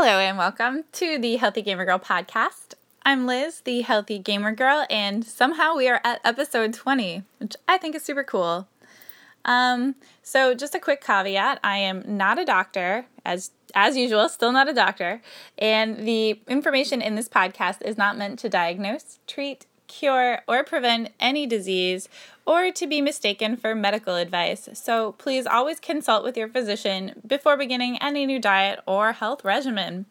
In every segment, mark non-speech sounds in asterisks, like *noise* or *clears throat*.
Hello and welcome to the Healthy Gamer Girl podcast. I'm Liz, the Healthy Gamer Girl, and somehow we are at episode 20, which I think is super cool. Um, so just a quick caveat, I am not a doctor, as as usual, still not a doctor, and the information in this podcast is not meant to diagnose, treat, cure, or prevent any disease or to be mistaken for medical advice. So please always consult with your physician before beginning any new diet or health regimen.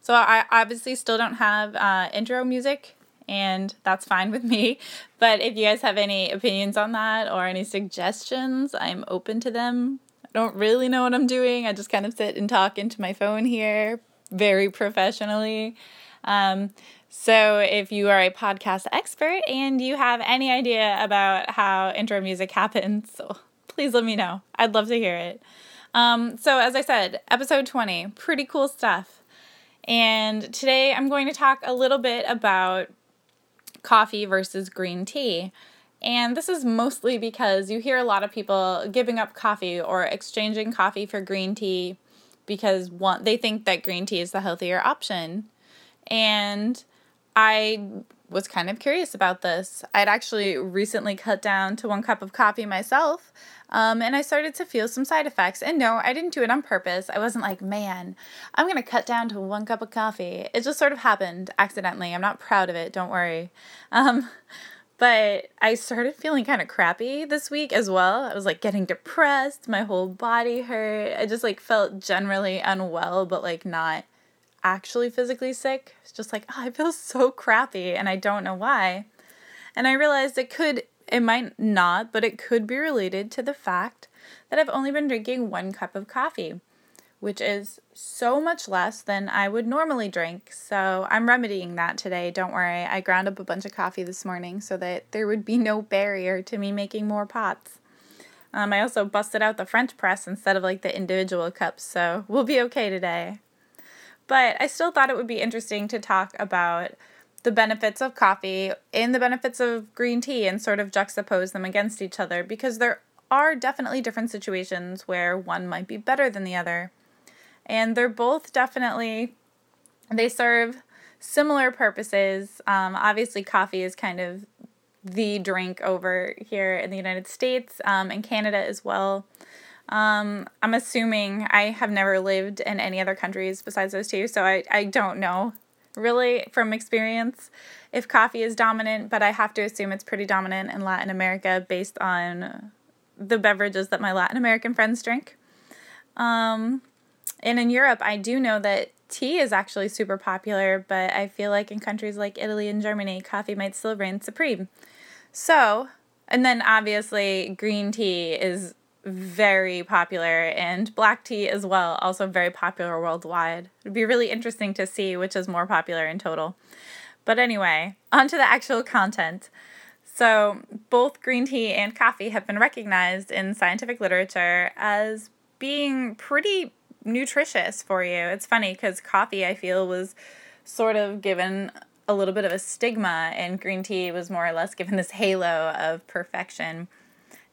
So I obviously still don't have uh, intro music, and that's fine with me. *laughs* But if you guys have any opinions on that or any suggestions, I'm open to them. I don't really know what I'm doing. I just kind of sit and talk into my phone here very professionally. Um, so, if you are a podcast expert and you have any idea about how intro music happens, *laughs* please let me know. I'd love to hear it. Um, so, as I said, episode 20, pretty cool stuff. And today I'm going to talk a little bit about coffee versus green tea. And this is mostly because you hear a lot of people giving up coffee or exchanging coffee for green tea because one they think that green tea is the healthier option. And I was kind of curious about this. I'd actually recently cut down to one cup of coffee myself, um, and I started to feel some side effects. And no, I didn't do it on purpose. I wasn't like, man, I'm going to cut down to one cup of coffee. It just sort of happened accidentally. I'm not proud of it, don't worry. Um, but I started feeling kind of crappy this week as well. I was like getting depressed, my whole body hurt. I just like felt generally unwell, but like not actually physically sick. It's just like, oh, I feel so crappy and I don't know why. And I realized it could, it might not, but it could be related to the fact that I've only been drinking one cup of coffee, which is so much less than I would normally drink. So I'm remedying that today. Don't worry. I ground up a bunch of coffee this morning so that there would be no barrier to me making more pots. Um, I also busted out the French press instead of like the individual cups, so we'll be okay today. But I still thought it would be interesting to talk about the benefits of coffee and the benefits of green tea and sort of juxtapose them against each other because there are definitely different situations where one might be better than the other. And they're both definitely, they serve similar purposes. Um, obviously, coffee is kind of the drink over here in the United States um, and Canada as well. Um, I'm assuming I have never lived in any other countries besides those two, so I, I don't know really from experience if coffee is dominant, but I have to assume it's pretty dominant in Latin America based on the beverages that my Latin American friends drink. Um, and in Europe, I do know that tea is actually super popular, but I feel like in countries like Italy and Germany, coffee might still reign supreme. So, and then obviously, green tea is very popular and black tea as well also very popular worldwide. It'd be really interesting to see which is more popular in total. But anyway on to the actual content. So both green tea and coffee have been recognized in scientific literature as being pretty nutritious for you. It's funny because coffee i feel was sort of given a little bit of a stigma and green tea was more or less given this halo of perfection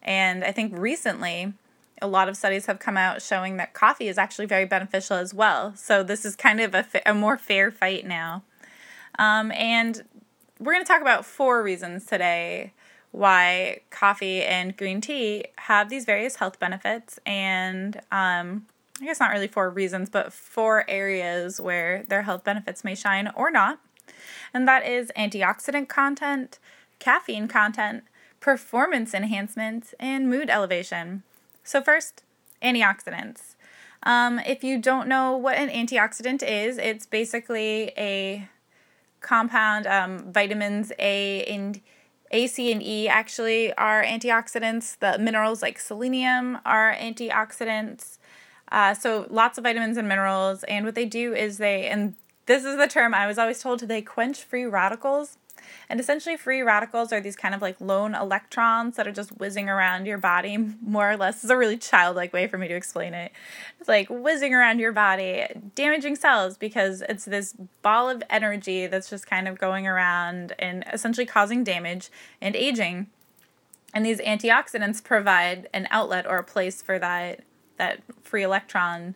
and I think recently, a lot of studies have come out showing that coffee is actually very beneficial as well. So this is kind of a, a more fair fight now. Um, and we're going to talk about four reasons today why coffee and green tea have these various health benefits. And um, I guess not really four reasons, but four areas where their health benefits may shine or not. And that is antioxidant content, caffeine content, performance enhancement, and mood elevation. So, first, antioxidants. Um, if you don't know what an antioxidant is, it's basically a compound. Um, vitamins A and A, C, and E actually are antioxidants. The minerals like selenium are antioxidants. Uh, so lots of vitamins and minerals. And what they do is they, and this is the term I was always told, they quench free radicals. And essentially, free radicals are these kind of like lone electrons that are just whizzing around your body, *laughs* more or less. This is a really childlike way for me to explain it. It's like whizzing around your body, damaging cells because it's this ball of energy that's just kind of going around and essentially causing damage and aging. And these antioxidants provide an outlet or a place for that that free electron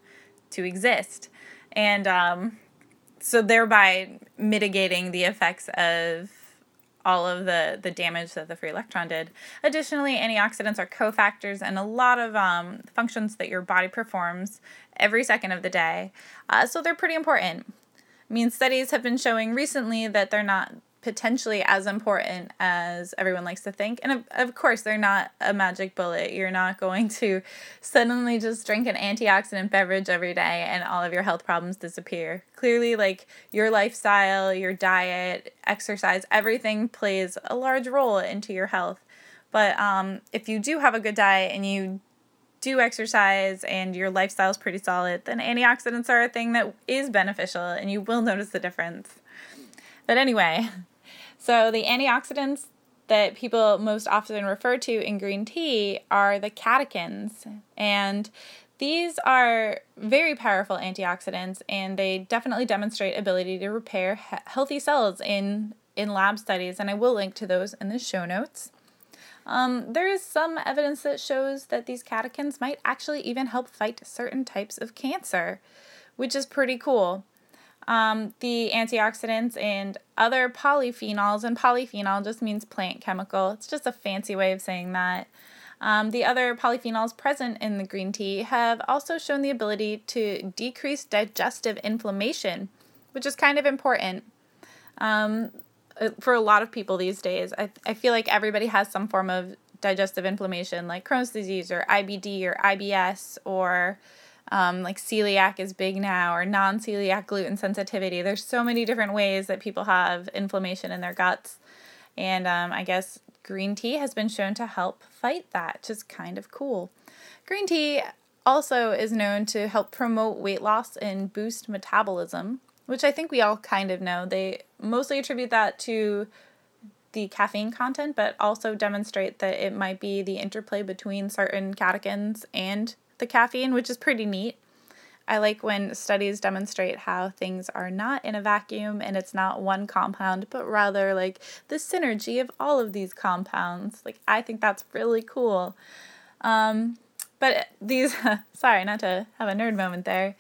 to exist. and um, so thereby mitigating the effects of all of the, the damage that the free electron did. Additionally, antioxidants are cofactors in a lot of um, functions that your body performs every second of the day. Uh, so they're pretty important. I mean, studies have been showing recently that they're not potentially as important as everyone likes to think. And of, of course, they're not a magic bullet. You're not going to suddenly just drink an antioxidant beverage every day and all of your health problems disappear. Clearly, like your lifestyle, your diet, exercise, everything plays a large role into your health. But um, if you do have a good diet and you do exercise and your lifestyle is pretty solid, then antioxidants are a thing that is beneficial and you will notice the difference. But anyway, so the antioxidants that people most often refer to in green tea are the catechins. And these are very powerful antioxidants and they definitely demonstrate ability to repair he- healthy cells in in lab studies and I will link to those in the show notes. Um, there is some evidence that shows that these catechins might actually even help fight certain types of cancer, which is pretty cool um, the antioxidants and other polyphenols, and polyphenol just means plant chemical. It's just a fancy way of saying that. Um, the other polyphenols present in the green tea have also shown the ability to decrease digestive inflammation, which is kind of important um, uh, for a lot of people these days. I, I feel like everybody has some form of digestive inflammation, like Crohn's disease or IBD or IBS or um, like celiac is big now, or non celiac gluten sensitivity. There's so many different ways that people have inflammation in their guts. And um, I guess green tea has been shown to help fight that, which is kind of cool. Green tea also is known to help promote weight loss and boost metabolism, which I think we all kind of know. They mostly attribute that to the caffeine content, but also demonstrate that it might be the interplay between certain catechins and the caffeine, which is pretty neat. I like when studies demonstrate how things are not in a vacuum and it's not one compound, but rather like the synergy of all of these compounds. Like, I think that's really cool. Um, but these, *laughs* sorry, not to have a nerd moment there,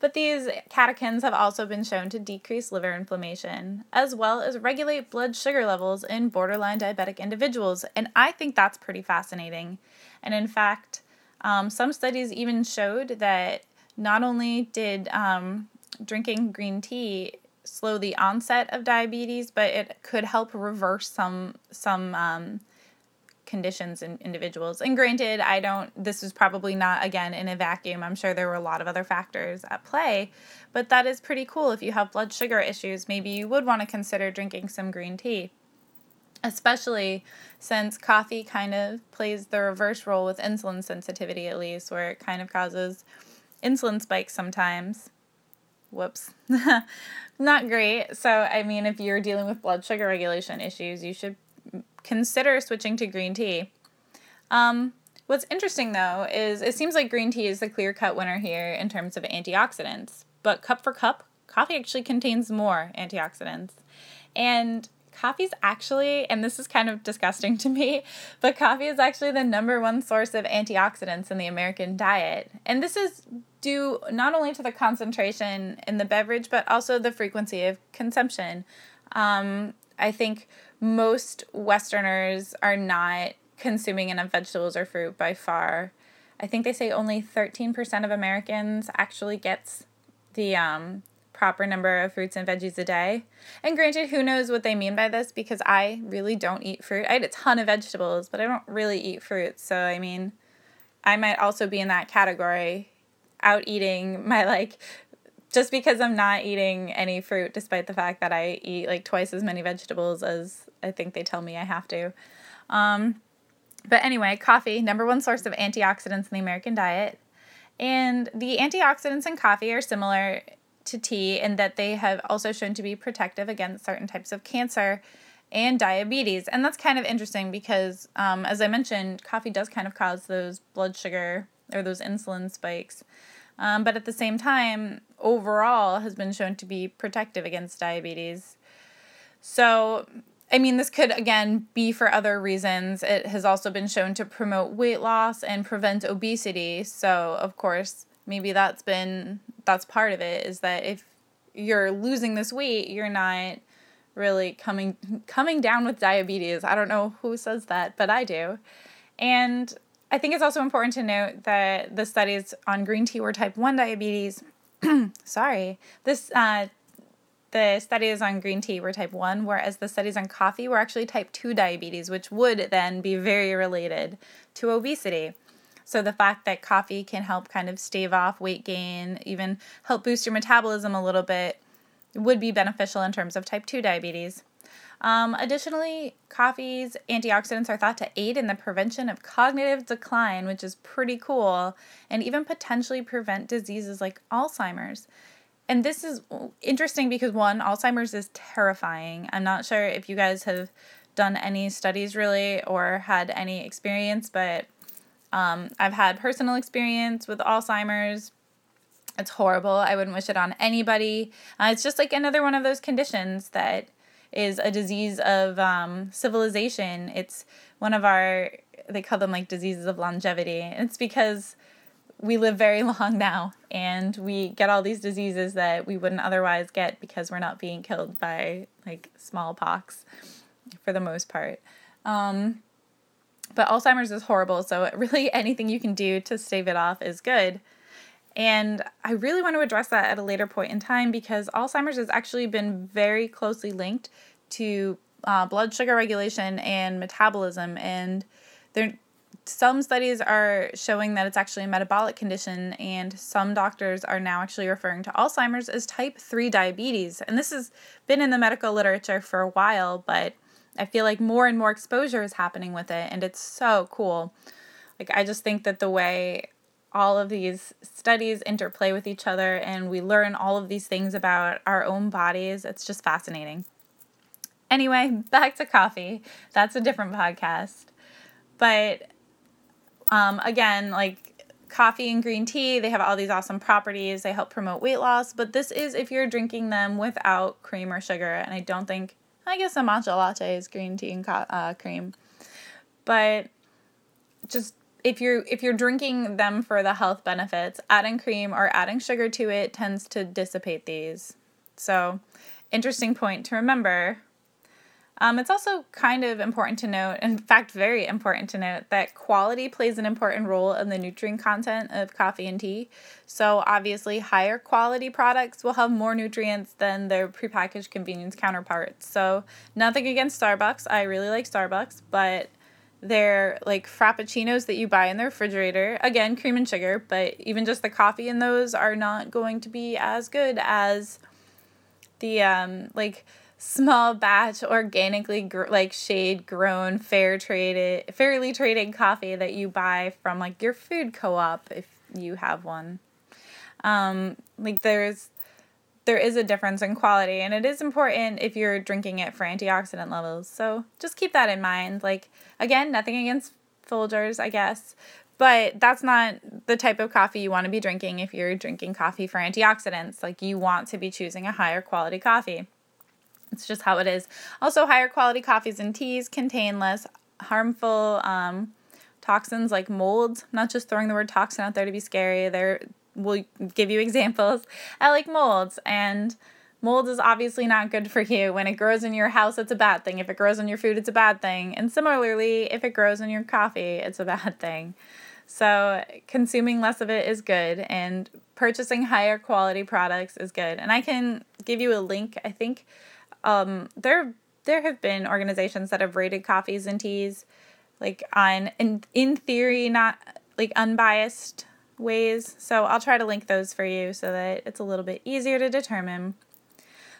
but these catechins have also been shown to decrease liver inflammation, as well as regulate blood sugar levels in borderline diabetic individuals. And I think that's pretty fascinating. And in fact, um, some studies even showed that not only did um, drinking green tea slow the onset of diabetes, but it could help reverse some some um, conditions in individuals. And granted, I don't. This is probably not again in a vacuum. I'm sure there were a lot of other factors at play, but that is pretty cool. If you have blood sugar issues, maybe you would want to consider drinking some green tea especially since coffee kind of plays the reverse role with insulin sensitivity, at least, where it kind of causes insulin spikes sometimes. Whoops. *laughs* Not great. So, I mean, if you're dealing with blood sugar regulation issues, you should consider switching to green tea. Um, what's interesting though is it seems like green tea is the clear cut winner here in terms of antioxidants, but cup for cup, coffee actually contains more antioxidants. And coffee's actually, and this is kind of disgusting to me, but coffee is actually the number one source of antioxidants in the American diet. And this is due not only to the concentration in the beverage, but also the frequency of consumption. Um, I think most Westerners are not consuming enough vegetables or fruit by far. I think they say only 13% of Americans actually gets the um, proper number of fruits and veggies a day. And granted, who knows what they mean by this because I really don't eat fruit. I eat a ton of vegetables, but I don't really eat fruit. So, I mean, I might also be in that category out eating my like just because I'm not eating any fruit despite the fact that I eat like twice as many vegetables as I think they tell me I have to. Um, but anyway, coffee, number one source of antioxidants in the American diet. And the antioxidants in coffee are similar to tea and that they have also shown to be protective against certain types of cancer and diabetes. And that's kind of interesting because, um, as I mentioned, coffee does kind of cause those blood sugar or those insulin spikes. Um, but at the same time, overall has been shown to be protective against diabetes. So, I mean, this could again be for other reasons. It has also been shown to promote weight loss and prevent obesity. So, of course, maybe that's been that's part of it is that if you're losing this weight, you're not really coming coming down with diabetes. I don't know who says that, but I do. And I think it's also important to note that the studies on green tea were type 1 diabetes. *clears throat* Sorry. This uh, the studies on green tea were type 1, whereas the studies on coffee were actually type 2 diabetes, which would then be very related to obesity. So, the fact that coffee can help kind of stave off weight gain, even help boost your metabolism a little bit, would be beneficial in terms of type 2 diabetes. Um, additionally, coffee's antioxidants are thought to aid in the prevention of cognitive decline, which is pretty cool, and even potentially prevent diseases like Alzheimer's. And this is interesting because one, Alzheimer's is terrifying. I'm not sure if you guys have done any studies really or had any experience, but um, I've had personal experience with Alzheimer's. It's horrible. I wouldn't wish it on anybody. Uh, it's just like another one of those conditions that is a disease of um, civilization. It's one of our, they call them like diseases of longevity. It's because we live very *laughs* long now and we get all these diseases that we wouldn't otherwise get because we're not being killed by like smallpox for the most part. Um, but Alzheimer's is horrible, so *laughs* really anything you can do to stave it off is good. And I really want to address that at a later point in time because Alzheimer's has actually been very closely linked to uh, blood sugar regulation and metabolism. And there, some studies are showing that it's actually a metabolic condition, and some doctors are now actually referring to Alzheimer's as type 3 diabetes. And this has been in the medical literature for a while, but I feel like more and more exposure is happening with it, and it's so cool. Like, I just think that the way all of these studies interplay with each other and we learn all of these things about our own bodies, it's just fascinating. Anyway, *laughs* back to coffee. That's a different podcast. But um, again, like coffee and green tea, they have all these awesome properties. They help promote weight loss, but this is if you're drinking them without cream or sugar. And I don't think, I guess a matcha latte is green tea and co- uh, cream. But just if you're if you're drinking them for the health benefits, adding cream or adding sugar to it tends to dissipate these. So, interesting point to remember um, it's also kind of important to note, in fact, very important to note, that quality plays an important role in the nutrient content of coffee and tea. So, obviously, higher quality products will have more nutrients than their prepackaged convenience counterparts. So, nothing against Starbucks. I really like Starbucks, but they're like frappuccinos that you buy in the refrigerator. Again, cream and sugar, but even just the coffee in those are not going to be as good as the um like small batch organically gr- like shade grown fair traded fairly traded coffee that you buy from like your food co-op if you have one. Um like there's there is a difference in quality and it is important if you're drinking it for antioxidant levels. So just keep that in mind. Like again nothing against folgers i guess but that's not the type of coffee you want to be drinking if you're drinking coffee for antioxidants. Like you want to be choosing a higher quality coffee it's just how it is. Also, higher quality coffees and teas contain less harmful um, toxins like mold. I'm not just throwing the word toxin out there to be scary. There will give you examples. I like molds and mold is obviously not good for you. When it grows in your house, it's a bad thing. If it grows in your food, it's a bad thing. And similarly, if it grows in your coffee, it's a *laughs* bad thing. So, consuming less of it is good, and purchasing higher quality products is good. And I can give you a link, I think um, there there have been organizations that have rated coffees and teas like on in in theory not like unbiased ways. So I'll try to link those for you so that it's a little bit easier to determine.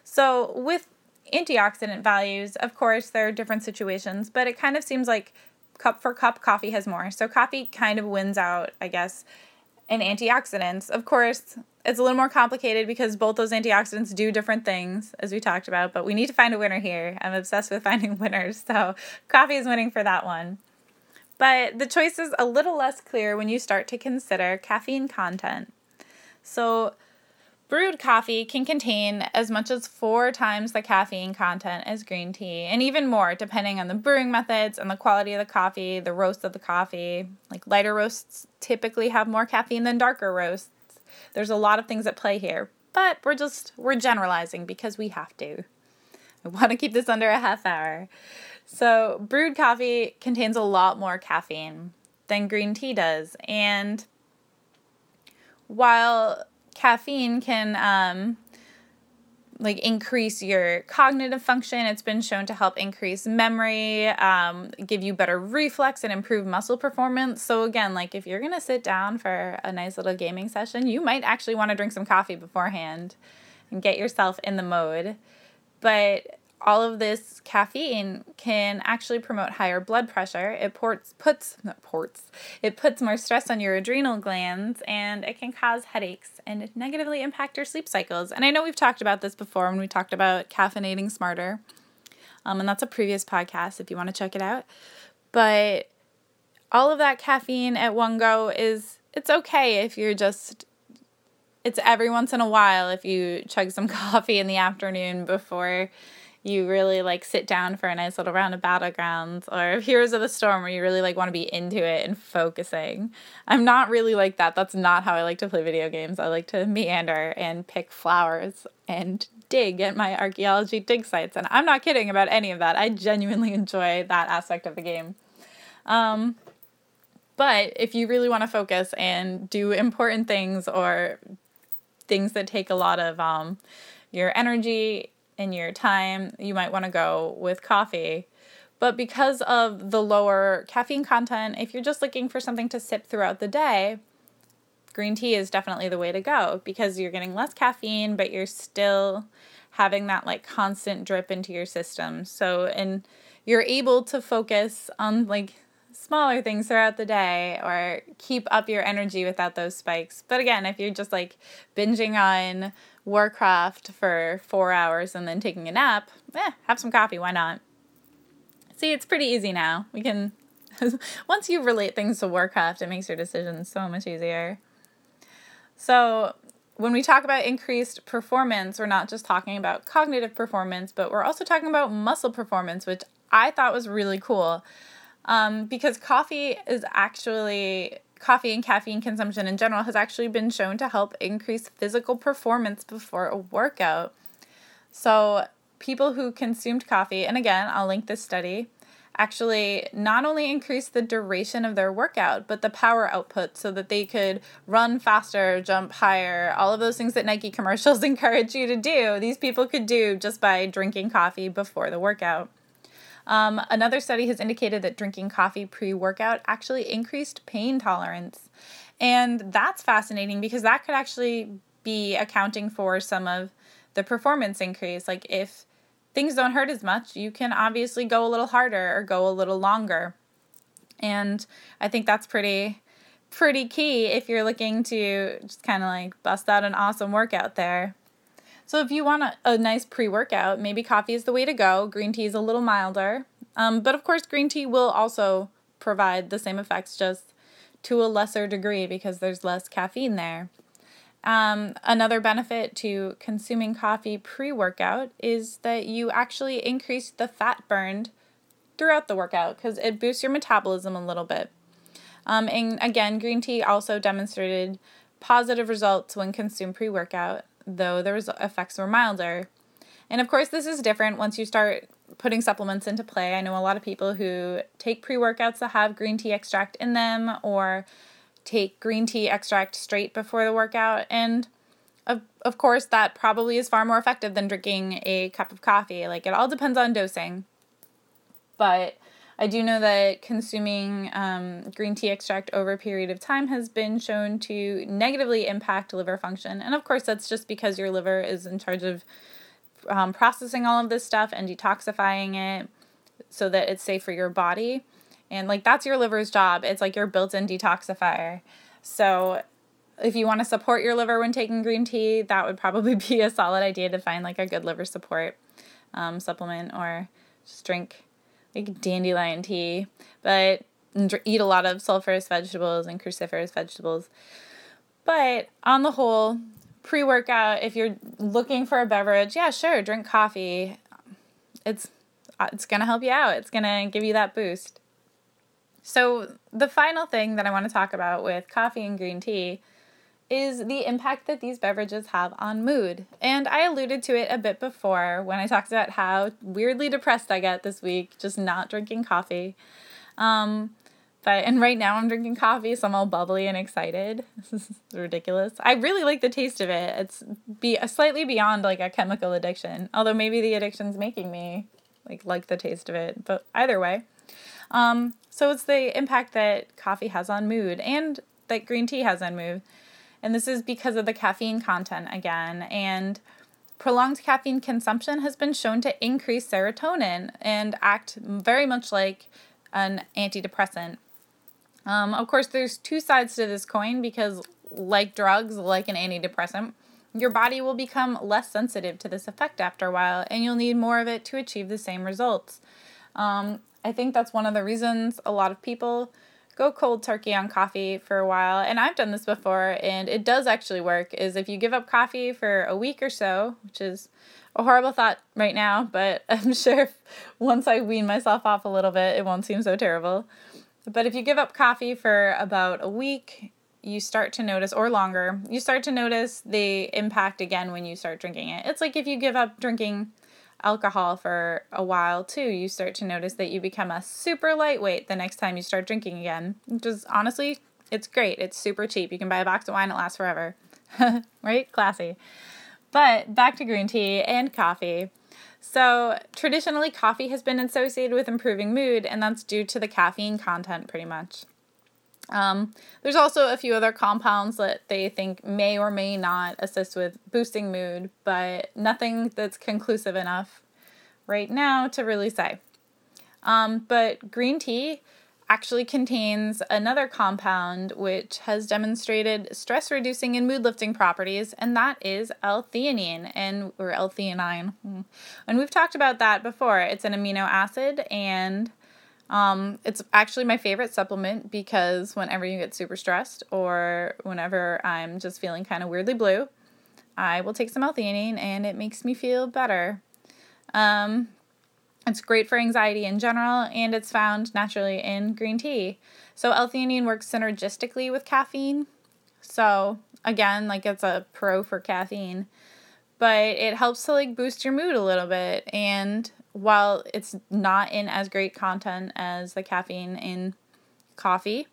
So with antioxidant values, of course, there are different situations, but it kind of seems like cup for cup coffee has more. So coffee kind of wins out, I guess, in antioxidants. Of course, it's a little more complicated because both those antioxidants do different things, as we talked about, but we need to find a winner here. I'm obsessed with *laughs* finding winners, so coffee is winning for that one. But the choice is a little less clear when you start to consider caffeine content. So, Brewed coffee can contain as much as four times the caffeine content as green tea, and even more depending on the brewing methods and the quality of the coffee, the roast of the coffee. Like lighter roasts typically have more caffeine than darker roasts. There's a lot of things at play here, but we're just we're generalizing because we have to. I *laughs* want to keep this under a half hour. So, brewed coffee contains a lot more caffeine than green tea does. And while caffeine can um, like increase your cognitive function. It's been shown to help increase memory, um, give you better reflex, and improve muscle performance. So again, like if you're gonna sit down for a nice little gaming session, you might actually want to drink some coffee beforehand and get yourself in the mode. But all of this caffeine can actually promote higher blood pressure. It ports, puts not ports, it puts more stress on your adrenal glands, and it can cause headaches and negatively impact your sleep cycles. And I know we've talked about this before when we talked about caffeinating smarter, um, and that's a previous podcast if you want to check it out. But all of that caffeine at one go is it's okay if you're just it's every once in a while if you chug some *laughs* coffee in the afternoon before you really like sit down for a nice little round of battlegrounds or *laughs* heroes of the storm where you really like want to be into it and focusing. I'm not really like that. That's not how i like to play video games. I like to meander and pick flowers and dig at my archaeology dig sites and i'm not kidding about any of that. I genuinely *laughs* enjoy that aspect of the game. Um, but if you really want to focus and do important things or things that take a lot of um, your energy in your time, you might want to go with coffee. But because of the lower caffeine content, if you're just looking for something to sip throughout the day, green tea is definitely the way to go because you're getting less caffeine, but you're still having that like constant drip into your system. So, and you're able to focus on like smaller things throughout the day or keep up your energy without those spikes. But again, if you're just like binging on Warcraft for four hours and then taking a nap, eh, have some coffee. Why not? See, it's pretty easy now. We can, *laughs* once you relate things to Warcraft, it makes your decisions so much easier. So, when we talk about increased performance, we're not just talking about cognitive performance, but we're also talking about muscle performance, which I thought was really cool. Um, because coffee is actually coffee and caffeine consumption in general has actually been shown to help increase physical performance before a workout. So, people who consumed coffee, and again, I'll link this study, actually not only increased the duration of their workout, but the power output so that they could run faster, jump higher, all of those things that Nike commercials *laughs* encourage you to do. These people could do just by drinking coffee before the workout. Um, another study has indicated that drinking coffee pre workout actually increased pain tolerance. And that's fascinating because that could actually be accounting for some of the performance increase. Like if things don't hurt as much, you can obviously go a little harder or go a little longer. And I think that's pretty pretty key if you're looking to just kind of like bust out an awesome workout there. So if you want a, a nice pre-workout, maybe coffee is the way to go. Green tea is a little milder. Um, but of course, green tea will also provide the same effects just to a lesser degree because there's less caffeine there. Um, another benefit to consuming coffee pre workout is that you actually increase the fat burned throughout the workout because it boosts your metabolism a little bit. Um, and again, green tea also demonstrated positive results when consumed pre workout though the effects were milder. And of course, this is different once you start putting supplements into play. I know a lot of people who take pre workouts that have green tea extract in them or take green tea extract straight before the workout. And of, of course, that probably is far more effective than drinking a cup of coffee. Like, it all depends on dosing. But I do know that consuming um, green tea extract over a period of time has been shown to negatively impact liver function. And of course, that's just because your liver is in charge of um, processing all of this stuff and detoxifying it so that it's safe for your body. And like that's your liver's job. It's like your built in detoxifier. So if you want to support your liver when taking green tea, that would probably *laughs* be a solid idea to find like a good liver support um, supplement or just drink like dandelion tea, but eat a lot of sulfurous vegetables and cruciferous vegetables. But on the whole, pre workout, if you're looking for a beverage, yeah, sure, drink coffee. It's it's gonna help you out. It's gonna give you that boost. So the final thing that I want to talk about with coffee and green tea is the impact that these beverages have on mood. And I alluded to it a bit before when I talked about how weirdly depressed I get this week just not drinking coffee. Um, but and right now I'm drinking coffee, so I'm all bubbly and excited. *laughs* This is ridiculous. I really like the taste of it. It's be slightly beyond like a chemical addiction, although maybe the addiction's making me like like the taste of it. But either way, um, so it's the impact that coffee has on mood and that green tea has on mood, and this is because of the caffeine content again and. Prolonged caffeine consumption has been shown to increase serotonin and act very much like an antidepressant um, of course, there's two sides to this coin because, like drugs, like an antidepressant, your body will become less sensitive to this effect after a while, and you'll need more of it to achieve the same results. Um, I think that's one of the reasons a lot of people go cold turkey on coffee for a while, and I've done this before, and it does actually work. Is if you give up coffee for a week or so, which is a horrible thought right now, but *laughs* I'm sure once I wean myself off a little bit, it won't seem so terrible. But if you give up coffee for about a week, you start to notice, or longer, you start to notice the impact again when you start drinking it. It's like if you give up drinking alcohol for a while too, you start to notice that you become a super lightweight the next time you start drinking again. Which is honestly, it's great. It's super cheap. You can buy a box of wine, it lasts forever. *laughs* right? Classy. But back to green tea and coffee. So, traditionally, coffee has been associated with improving mood, and that's due to the caffeine content, pretty much. Um, there's also a few other compounds that they think may or may not assist with boosting mood, but nothing that's conclusive enough right now to really say. Um, but green tea actually contains another compound which has demonstrated stress reducing and mood lifting properties, and that is L-theanine and or L-theanine. And we've talked about that before. It's an amino acid and um, it's actually my favorite supplement because whenever you get super stressed or whenever I'm just feeling kind of weirdly blue, I will take some L-theanine and it makes me feel better. Um, it's great for anxiety in general, and it's found naturally in green tea. So L-theanine works synergistically with caffeine. So again, like it's a pro for caffeine, but it helps to like boost your mood a little bit. And while it's not in as great content as the caffeine in coffee,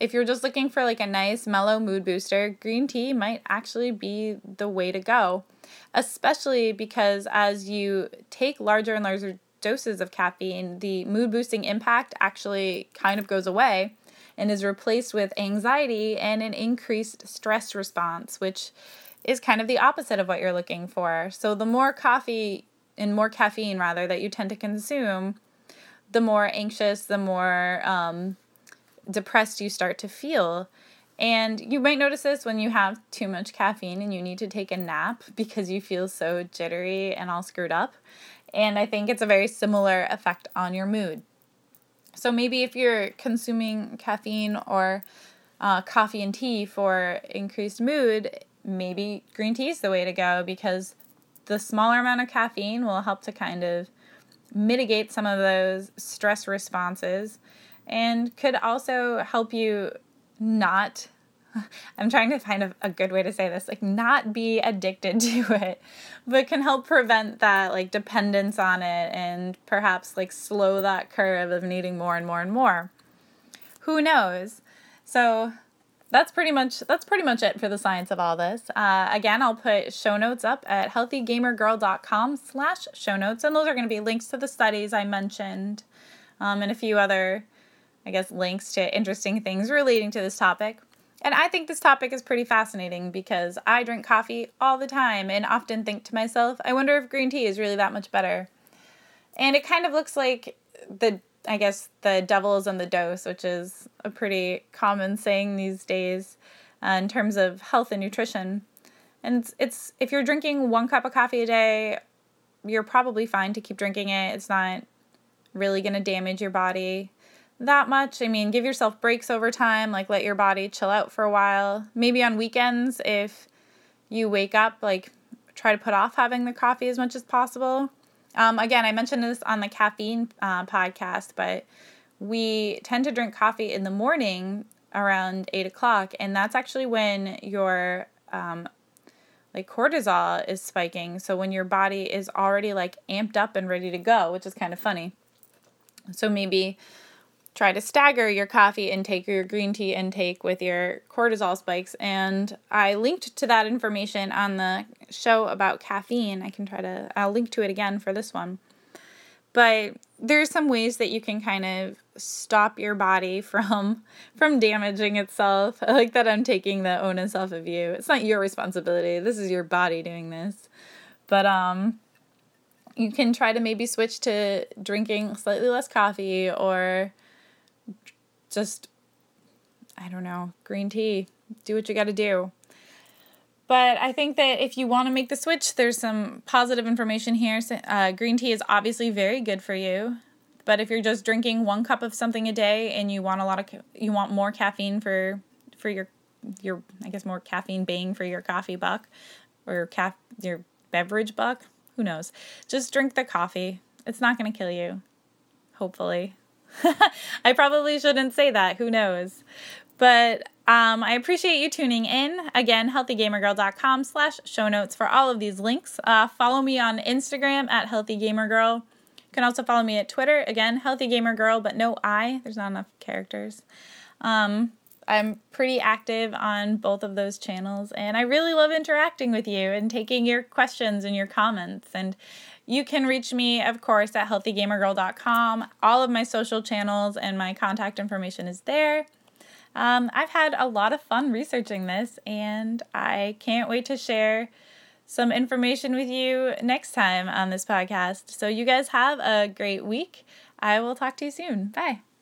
if you're just looking for like a nice mellow mood booster, green tea might actually be the way to go. Especially because as you take larger and larger doses of caffeine, the mood boosting impact actually kind of goes away and is replaced with anxiety and an increased stress response, which is kind of the opposite of what you're looking for. So, the more coffee and more caffeine, rather, that you tend to consume, the more anxious, the more um, depressed you start to feel. And you might notice this when you have too much caffeine and you need to take a nap *laughs* because you feel so jittery and all screwed up. And I think it's a very similar effect on your mood. So maybe if you're consuming caffeine or uh, coffee and tea for increased mood, maybe green tea is the way to go because the smaller amount of caffeine will help to kind of mitigate some of those stress responses and could also help you not *laughs* I'm trying to find a, a good way to say this, like not be addicted *laughs* to it, but can help prevent that like dependence on it and perhaps like slow that curve of needing more and more and more. Who knows? So that's pretty much that's pretty much it for the science of all this. Uh, again, I'll put show notes up at healthygamergirl.com slash show notes, and those are going to be links to the studies I mentioned um, and a few other, I guess, links to interesting things relating to this topic. And I think this topic is pretty fascinating because I drink coffee all the time and often think to myself, I wonder if green tea is really that much better. And it kind of looks like the, I guess, the devil is in the dose, which is a pretty common saying these days uh, in terms of health and nutrition. And it's, it's, if you're drinking one cup of coffee a day, you're probably fine to keep drinking it. It's not really going to damage your body that much. I mean, give yourself breaks over time, like let your body chill out for a while. Maybe on weekends, if you wake up, like try to put off having the coffee as much as possible. Um, again, I mentioned this on the caffeine uh, podcast, but we tend to drink coffee in the morning around eight o'clock, and that's actually when your um, like cortisol is spiking. So when your body is already like amped up and ready to go, which is kind of funny. So maybe try to stagger your coffee intake or your green tea intake with your cortisol spikes. And I linked to that information on the show about caffeine. I can try to, I'll link to it again for this one. But there's some ways that you can kind of stop your body *laughs* from from damaging itself. I like that I'm taking the onus off of you. It's not your responsibility. This is your body doing this. But um you can try to maybe switch to drinking slightly less coffee or just I don't know, green tea. Do what you got to do. But I think that if you want to make the switch, there's some positive information here. Uh, green tea is obviously very good for you. But if you're just drinking one cup of something a day and you want a lot of ca- you want more caffeine for for your your I guess more caffeine bang for your coffee buck or your caf your beverage buck, who knows? Just drink the coffee. It's not going to kill you. Hopefully. *laughs* I probably shouldn't say that. Who knows? But um, I appreciate you tuning in. Again, healthygamergirl.com slash show notes for all of these links. Uh, follow me on Instagram at healthygamergirl. You can also follow me at Twitter. Again, healthygamergirl, but no I. There's not enough characters. Um, I'm pretty active on both of those channels, and I really love interacting with you and taking your questions and your comments. And you can reach me, of course, at healthygamergirl.com. All of my social channels and my contact information is there. Um, I've had a lot of fun researching this, and I can't wait to share some information with you next time on this podcast. So, you guys have a great week. I will talk to you soon. Bye.